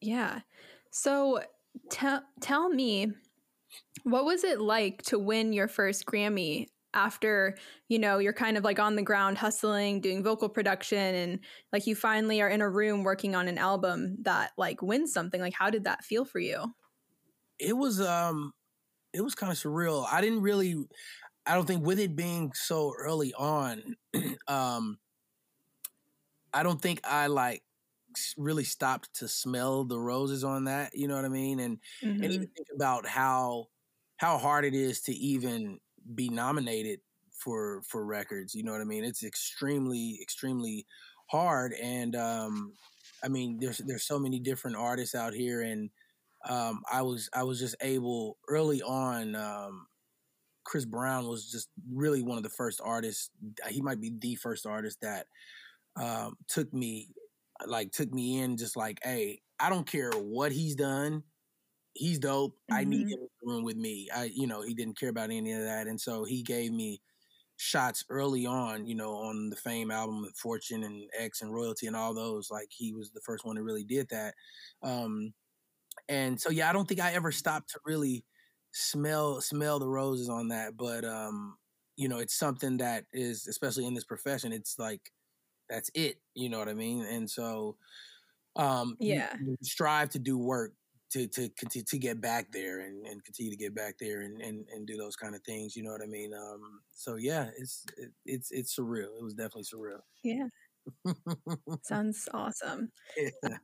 Yeah. So tell tell me, what was it like to win your first Grammy after you know you're kind of like on the ground hustling doing vocal production and like you finally are in a room working on an album that like wins something? Like how did that feel for you? It was um it was kind of surreal. I didn't really i don't think with it being so early on um i don't think i like really stopped to smell the roses on that you know what i mean and mm-hmm. and even think about how how hard it is to even be nominated for for records. You know what I mean? It's extremely extremely hard, and um, I mean, there's there's so many different artists out here, and um, I was I was just able early on. Um, Chris Brown was just really one of the first artists. He might be the first artist that um, took me, like, took me in. Just like, hey, I don't care what he's done he's dope. Mm-hmm. I need mm-hmm. him in the room with me. I, you know, he didn't care about any of that, and so he gave me shots early on. You know, on the Fame album, with Fortune and X and Royalty and all those. Like he was the first one who really did that. Um, and so yeah, I don't think I ever stopped to really smell smell the roses on that, but um, you know, it's something that is especially in this profession. It's like that's it. You know what I mean? And so um, yeah, you, you strive to do work to to continue to get back there and, and continue to get back there and, and, and do those kind of things. You know what I mean? Um, so yeah, it's it, it's it's surreal. It was definitely surreal. Yeah. Sounds awesome. Yeah.